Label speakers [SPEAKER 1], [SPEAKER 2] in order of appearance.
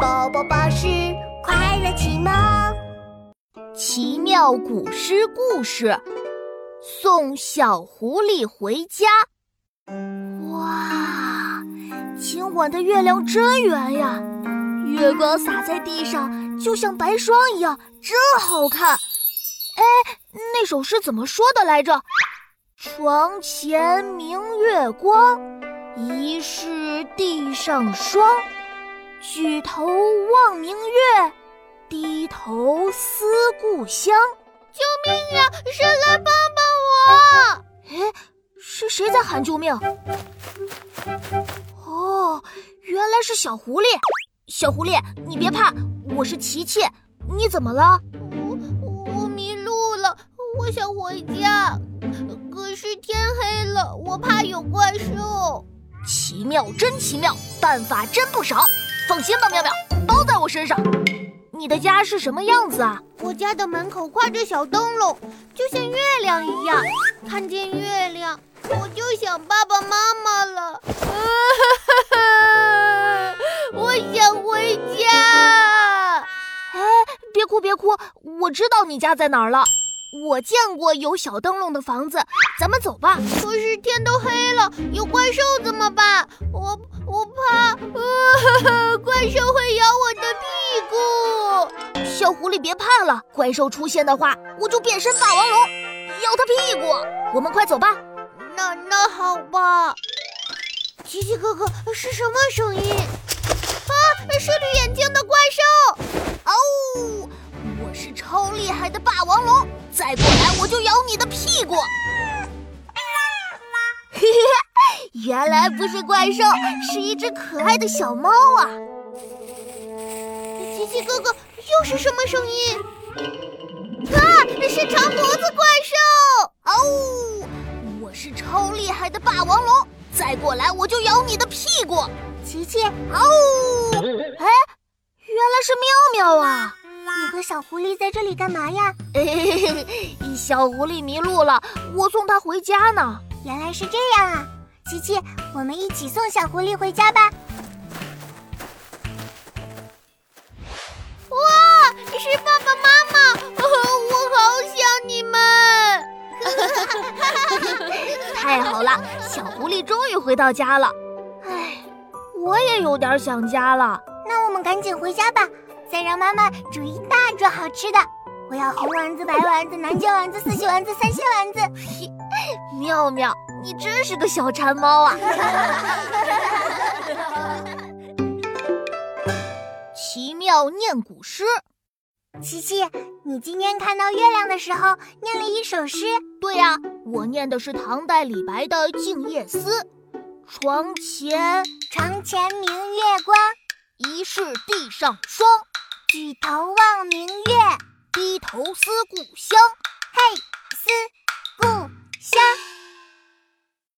[SPEAKER 1] 宝宝巴士快乐启蒙，
[SPEAKER 2] 奇妙古诗故事，送小狐狸回家。哇，今晚的月亮真圆呀，月光洒在地上，就像白霜一样，真好看。哎，那首诗怎么说的来着？床前明月光，疑是地上霜。举头望明月，低头思故乡。
[SPEAKER 3] 救命呀！谁来帮帮我？
[SPEAKER 2] 哎，是谁在喊救命？哦，原来是小狐狸。小狐狸，你别怕，我是琪琪。你怎么了？
[SPEAKER 3] 我我迷路了，我想回家，可是天黑了，我怕有怪兽。
[SPEAKER 2] 奇妙，真奇妙，办法真不少。放心吧，妙妙，包在我身上。你的家是什么样子啊？
[SPEAKER 3] 我家的门口挂着小灯笼，就像月亮一样。看见月亮，我就想爸爸妈妈了。我想回家。
[SPEAKER 2] 哎，别哭别哭，我知道你家在哪儿了。我见过有小灯笼的房子，咱们走吧。
[SPEAKER 3] 可是天都黑了，有怪兽怎么办？我我怕，怪兽会咬我的屁
[SPEAKER 2] 股。小狐狸别怕了，怪兽出现的话，我就变身霸王龙，咬它屁股。我们快走吧。
[SPEAKER 3] 那那好吧。奇奇哥哥，是什么声音？啊，是绿眼睛的怪兽。
[SPEAKER 2] 哦，我是超厉害的霸王龙。再过来我就咬你的屁股！嘿嘿，原来不是怪兽，是一只可爱的小猫啊！
[SPEAKER 3] 奇奇哥哥，又是什么声音？啊，是长脖子怪兽！
[SPEAKER 2] 哦，我是超厉害的霸王龙，再过来我就咬你的屁股！
[SPEAKER 1] 琪琪，
[SPEAKER 2] 哦，哎，原来是妙妙啊！
[SPEAKER 1] 你和小狐狸在这里干嘛呀？
[SPEAKER 2] 小狐狸迷路了，我送它回家呢。
[SPEAKER 1] 原来是这样啊！琪琪，我们一起送小狐狸回家吧。
[SPEAKER 3] 是爸爸妈妈，我好想你们！
[SPEAKER 2] 太好了，小狐狸终于回到家了。唉，我也有点想家了。
[SPEAKER 1] 那我们赶紧回家吧。再让妈妈煮一大桌好吃的，我要红丸子、白丸子、南京丸子、四喜丸子、三鲜丸子。
[SPEAKER 2] 妙妙，你真是个小馋猫啊！奇妙念古诗，
[SPEAKER 1] 琪琪，你今天看到月亮的时候念了一首诗。
[SPEAKER 2] 对呀，我念的是唐代李白的《静夜思》。床前
[SPEAKER 1] 床前明月光，
[SPEAKER 2] 疑是地上霜。
[SPEAKER 1] 举头望明月，
[SPEAKER 2] 低头思故乡。
[SPEAKER 1] 嘿，思故乡。